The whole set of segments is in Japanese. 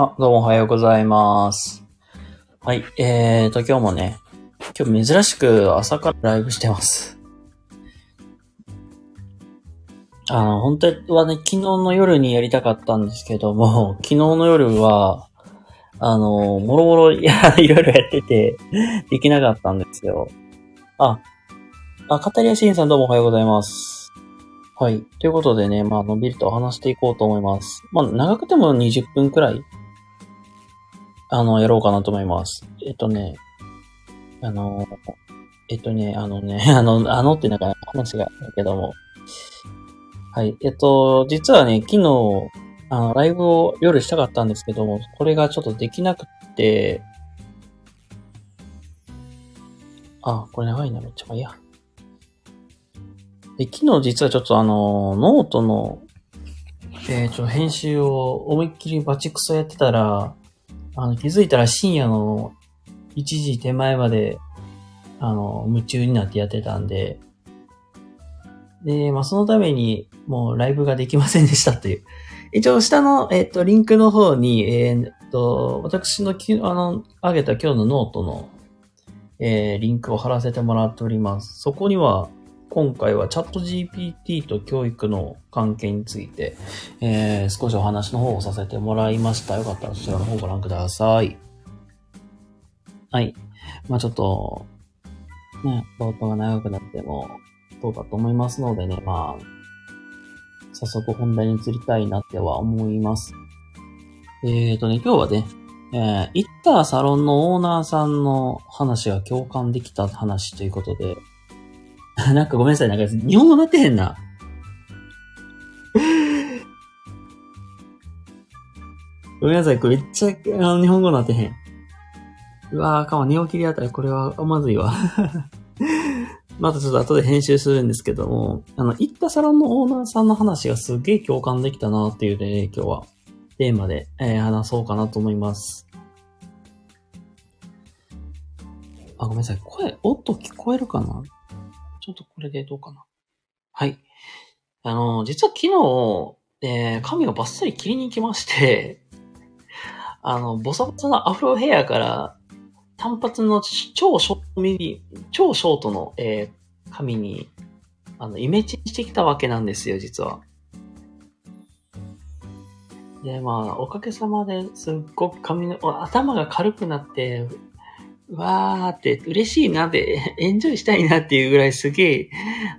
あ、どうもおはようございます。はい、えーと、今日もね、今日珍しく朝からライブしてます。あの、本当はね、昨日の夜にやりたかったんですけども、昨日の夜は、あの、もろもろ、いや、いろいろやってて、できなかったんですよ。あ、あ、カタリアシーンさんどうもおはようございます。はい。ということでね、まあ、のびりと話していこうと思います。まあ、長くても20分くらい、あの、やろうかなと思います。えっとね、あの、えっとね、あのね、あの、あのってなんか話があるけども。はい。えっと、実はね、昨日、あの、ライブを夜したかったんですけども、これがちょっとできなくて、あ、これ長いな、めっちゃまあいや。で、昨日実はちょっとあの、ノートの、えー、ちょ、編集を思いっきりバチクソやってたら、あの、気づいたら深夜の1時手前まで、あの、夢中になってやってたんで、で、まあ、そのために、もうライブができませんでしたという。一応、下の、えっ、と、リンクの方に、えっ、と、私のき、あの、上げた今日のノートの、えーリンクを貼らせてもらっております。そこには、今回はチャット GPT と教育の関係について、えー少しお話の方をさせてもらいました。よかったらそちらの方をご覧ください。はい。まあちょっと、ね、冒頭が長くなってもどうかと思いますのでね、まあ、早速本題に移りたいなっては思います。えーとね、今日はね、えー行ったサロンのオーナーさんの話が共感できた話ということで、なんかごめんなさい、なんか日本語なってへんな。ごめんなさい、これめっちゃ、あの、日本語なってへん。うわー、かも、寝起きりあったらこれはまずいわ。またちょっと後で編集するんですけども、あの、行ったサロンのオーナーさんの話がすげえ共感できたなっていうね、今日はテーマで、えー話そうかなと思います。あ、ごめんなさい。声、音聞こえるかな？ちょっとこれでどうかな。はい。あの、実は昨日、えー髪をバッサリ切りに行きまして、あの、ボサボサのアフロヘアから、単発の超ショートミリ、超ショートの、えー髪に、あの、イメチェンしてきたわけなんですよ、実は。で、まあ、おかげさまですっごく髪の、頭が軽くなって、わーって嬉しいなって、エンジョイしたいなっていうぐらいすげえ、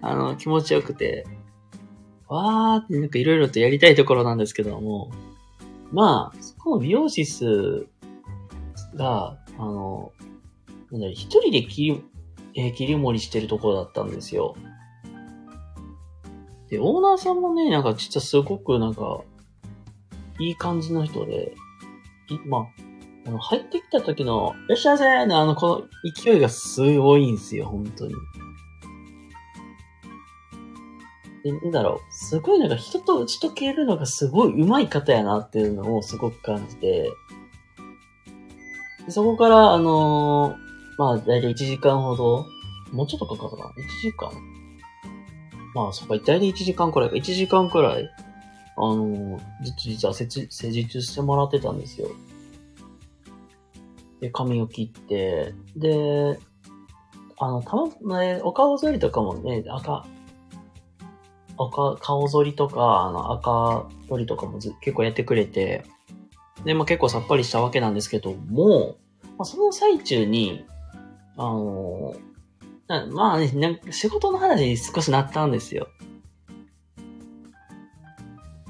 あの、気持ちよくて、わーってなんかいろいろとやりたいところなんですけども、まあ、そこの美容室が、あの、なんだろ一人で切り、えー切り盛りしてるところだったんですよ。で、オーナーさんもね、なんか実はすごくなんか、いい感じの人で、いまあ、あの、入ってきた時の、いらっしゃいませのあの、この勢いがすごいんですよ、本当に。で、なんだろう、すごいなんか人と打ち解けるのがすごい上手い方やなっていうのをすごく感じて、でそこから、あのーまあ、だいたい1時間ほど、もうちょっとかかるかな ?1 時間？まあ、そっか、だいたい1時間くらいか、1時間くらい、あのー実は施術してもらってたんですよ。で、髪を切って、で、あの、たま、ね、お顔剃りとかもね、赤、赤、顔剃りとか、あの、赤剃りとかもず結構やってくれて、で、まあ結構さっぱりしたわけなんですけども、まあその最中に、あのなまあね、なんか仕事の話に少しなったんですよ。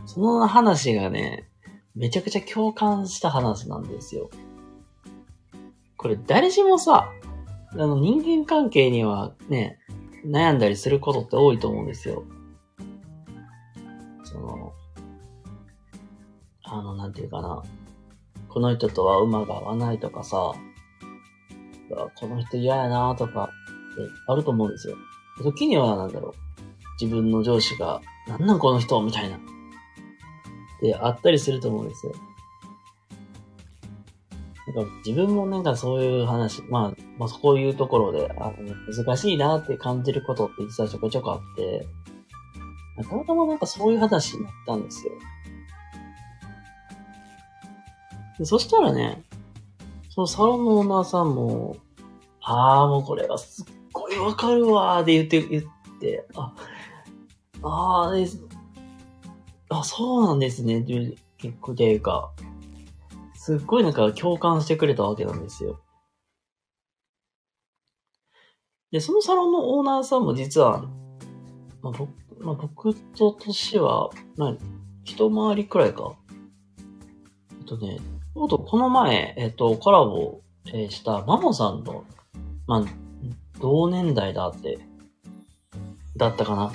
その話がね、めちゃくちゃ共感した話なんですよ。これ誰しもさ、あの人間関係にはね、悩んだりすることって多いと思うんですよ。その、あの、なんていうかな。この人とは馬が合わないとかさ、この人嫌やなとかってあると思うんですよ。時にはなんだろう。自分の上司が、なんなんこの人みたいな。で、あったりすると思うんですよ。なんか自分もなんかそういう話、まあ、まあそういうところで、あの難しいなって感じることって実はちょこちょこあって、たまたまなんかそういう話になったんですよ。でそしたらね、そのサロンのオーナーさんも、ああ、もうこれはすっごいわかるわーって言って、言って、あ、ああ、です。あ、そうなんですね。結構ていうか、すっごいなんか共感してくれたわけなんですよ。で、そのサロンのオーナーさんも実は、まあ、僕、まあ、僕と年は、まあ、一回りくらいか。えっとね、ちょうどこの前、えっと、コラボ、えしたマモさんと、まあ、同年代だって、だったかな。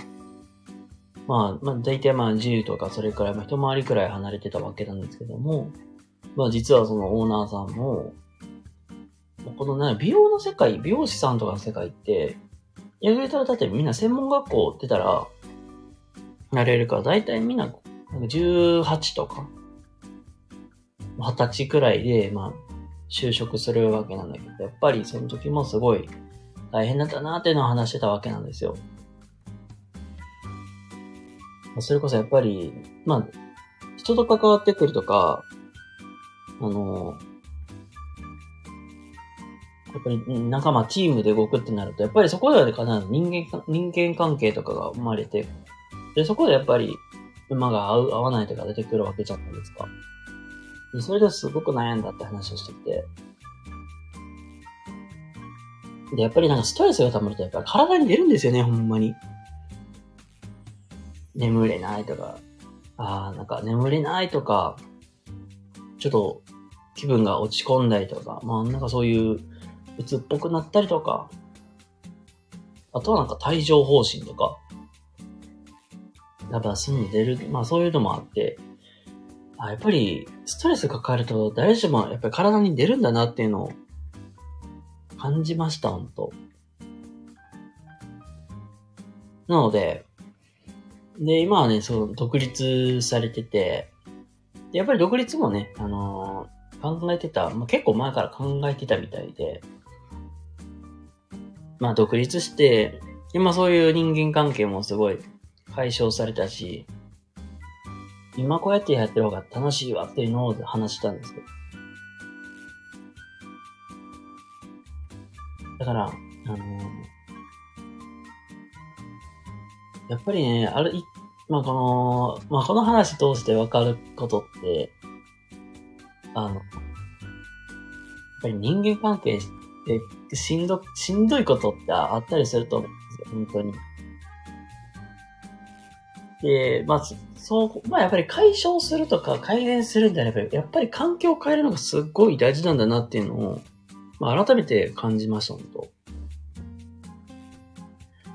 まあ、まあ、大体まあ10とかそれくらい、まあ一回りくらい離れてたわけなんですけども、まあ実はそのオーナーさんも、このね、美容の世界、美容師さんとかの世界って、やぐたらだってみんな専門学校出たら、なれるから、大体みんな、18とか、20歳くらいで、まあ、就職するわけなんだけど、やっぱりその時もすごい大変だったなっていうのを話してたわけなんですよ。それこそやっぱり、まあ、人と関わってくるとか、あの、やっぱり仲間、チームで動くってなると、やっぱりそこでは必ず人間、人間関係とかが生まれて、で、そこでやっぱり馬が合う、合わないとか出てくるわけじゃないですか。でそれですごく悩んだって話をしてて、で、やっぱりなんかストレスが溜まると、やっぱり体に出るんですよね、ほんまに。眠れないとか、ああ、なんか眠れないとか、ちょっと気分が落ち込んだりとか、まあなんかそういう鬱っぽくなったりとか、あとはなんか帯状疱疹とか、やっぱ住んでる、まあそういうのもあって、あやっぱりストレス抱えると誰しもやっぱり体に出るんだなっていうのを感じました、ほんと。なので、で、今はね、そう、独立されてて、やっぱり独立もね、あのー、考えてた、まあ、結構前から考えてたみたいで、まあ独立して、今そういう人間関係もすごい解消されたし、今こうやってやってる方が楽しいわっていうのを話したんですけど。だから、あのー、やっぱりね、あれ、まあこの、まあこの話通してわかることって、あの、やっぱり人間関係ってしんど、しんどいことってあったりすると思うんですよ、本当に。で、まあ、そう、まあやっぱり解消するとか改善するんであれば、やっぱり環境を変えるのがすっごい大事なんだなっていうのを、まあ改めて感じました、本当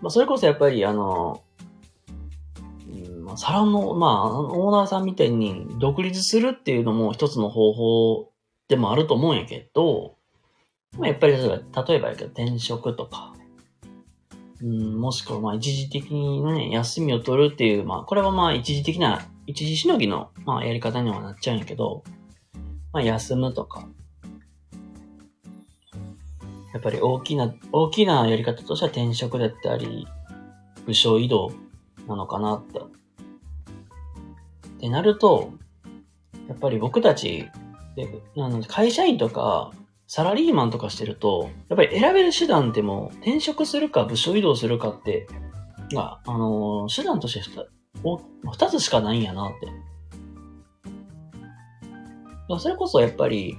まあそれこそやっぱりあの、まあ、サロンの、まあ、オーナーさんみたいに独立するっていうのも一つの方法でもあると思うんやけど、まあ、やっぱり例えば、例えばやけど転職とか、うん、もしくはまあ一時的にね、休みを取るっていう、まあこれはまあ一時的な、一時しのぎの、まあ、やり方にはなっちゃうんやけど、まあ休むとか、やっぱり大きな、大きなやり方としては転職だったり、部署移動なのかなってってなると、やっぱり僕たち、あの会社員とか、サラリーマンとかしてると、やっぱり選べる手段っても転職するか部署移動するかって、が、ああのー、手段として二つしかないんやなって。それこそやっぱり、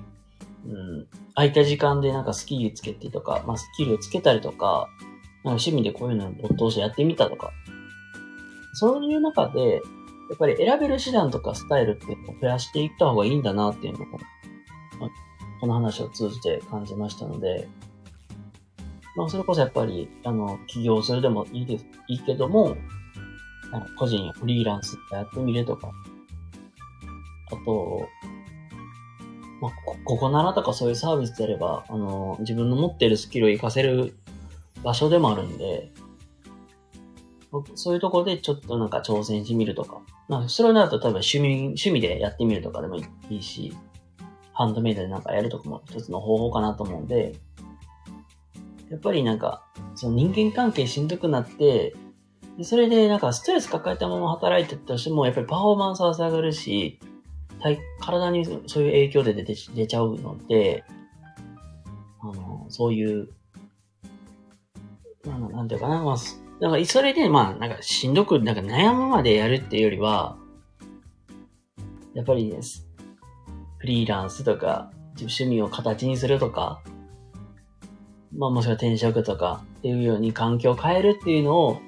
うん、空いた時間でなんかスキルつけてとか、まあ、スキルをつけたりとか、なんか趣味でこういうのを没頭してやってみたとか、そういう中で、やっぱり選べる手段とかスタイルっていうのを増やしていった方がいいんだなっていうのを、まあ、この話を通じて感じましたので、まあ、それこそやっぱり、あの、起業するでもいいです、いいけども、あの個人フリーランスってやってみるとか、あと、まあ、ここならとかそういうサービスであれば、あの、自分の持っているスキルを活かせる場所でもあるんで、そういうところでちょっとなんか挑戦してみるとか。まあ、それなると例えば趣味、趣味でやってみるとかでもいいし、ハンドメイドでなんかやるとかも一つの方法かなと思うんで、やっぱりなんか、その人間関係しんどくなって、それでなんかストレス抱えたまま働いてたとしても、やっぱりパフォーマンスは下がるし、体にそういう影響で出て出ちゃうので、あの、そういう、なんなんていうかな、まあ、なんか、それで、まあ、なんか、しんどく、なんか悩むまでやるっていうよりは、やっぱりです。フリーランスとか、趣味を形にするとか、まあもしくは転職とかっていうように環境を変えるっていうのを、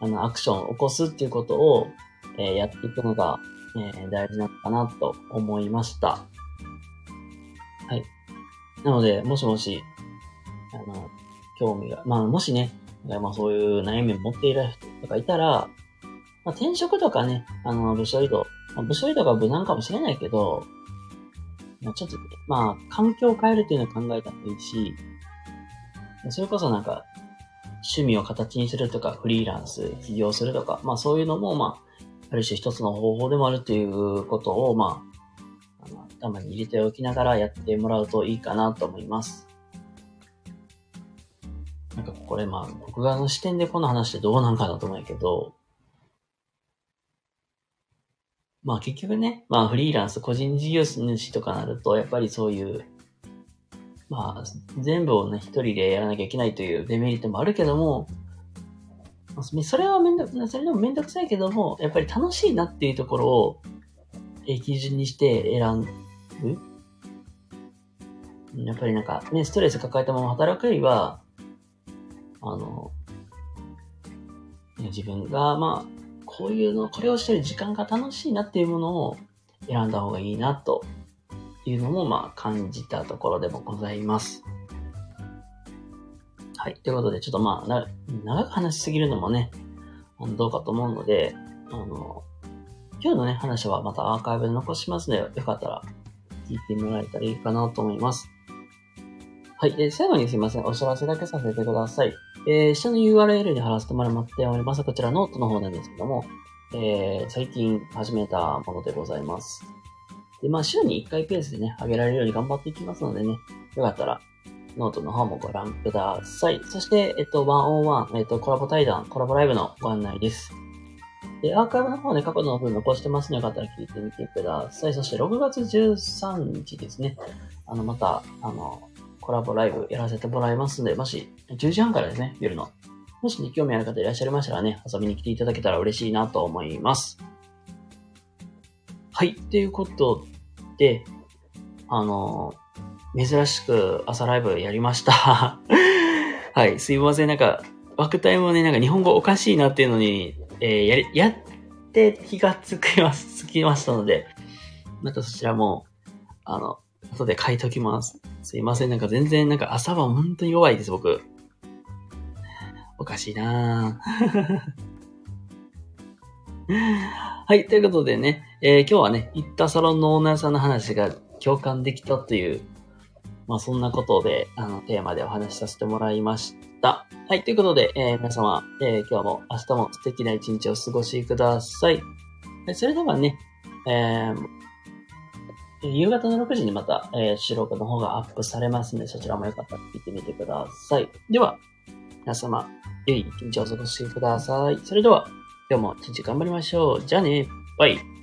あの、アクションを起こすっていうことを、えー、やっていくのが、えー、大事なのかなと思いました。はい。なので、もしもし、あの、興味が、まあもしね、まあそういう悩みを持っている人とかいたら、まあ転職とかね、あの、部署移動、まあ、部署移動が無難かもしれないけど、まあ、ちょっと、まあ、環境を変えるっていうのを考えた方がいいし、それこそなんか、趣味を形にするとか、フリーランス、起業するとか、まあそういうのも、まあ、ある種一つの方法でもあるということを、まあ、頭に入れておきながらやってもらうといいかなと思います。なんかこれまあ、僕側の視点でこの話ってどうなんかなと思うけど、まあ結局ね、まあフリーランス、個人事業主とかなると、やっぱりそういう、まあ全部をね、一人でやらなきゃいけないというデメリットもあるけども、それはめんどく、それでもめんどくさいけども、やっぱり楽しいなっていうところを、え基準にして選ぶ。やっぱりなんかね、ストレス抱えたまま働くよりは、あの、自分が、まあ、こういうの、これをしてる時間が楽しいなっていうものを選んだ方がいいなというのも、まあ、感じたところでもございます。はい。ということで、ちょっとまあ、長く話しすぎるのもね、どうかと思うので、あの、今日のね、話はまたアーカイブで残しますので、よかったら聞いてもらえたらいいかなと思います。はい。で、最後にすいません。お知らせだけさせてください。えー、下の URL に貼らせてもらっております。こちらノートの方なんですけども、えー、最近始めたものでございます。で、まあ、週に1回ペースでね、上げられるように頑張っていきますのでね、よかったら、ノートの方もご覧ください。そして、えっと、101、えっと、コラボ対談、コラボライブのご案内です。で、アーカイブの方で過去の分残してますので、よかったら聞いてみてください。そして、6月13日ですね。あの、また、あの、コラボライブやらせてもらいますので、もし、10時半からですね、夜の。もしね、興味ある方いらっしゃいましたらね、遊びに来ていただけたら嬉しいなと思います。はい、ということで、あの珍しく朝ライブやりました。はい、すいません、なんか、枠帯もね、なんか日本語おかしいなっていうのに、えー、やり、やって気がつきます、つきましたので、またそちらも、あの、後で書いときます。すいません。なんか全然、なんか朝晩本当に弱いです、僕。おかしいなぁ。はい。ということでね、えー、今日はね、行ったサロンのオーナーさんの話が共感できたという、まあそんなことで、あの、テーマでお話しさせてもらいました。はい。ということで、えー、皆様、えー、今日も明日も素敵な一日をお過ごしください。それではね、えー、夕方の6時にまた、えー、収録の方がアップされますので、そちらもよかったら聞いてみてください。では、皆様、良い一日をお過ごしください。それでは、今日も一日頑張りましょう。じゃあね、バイ。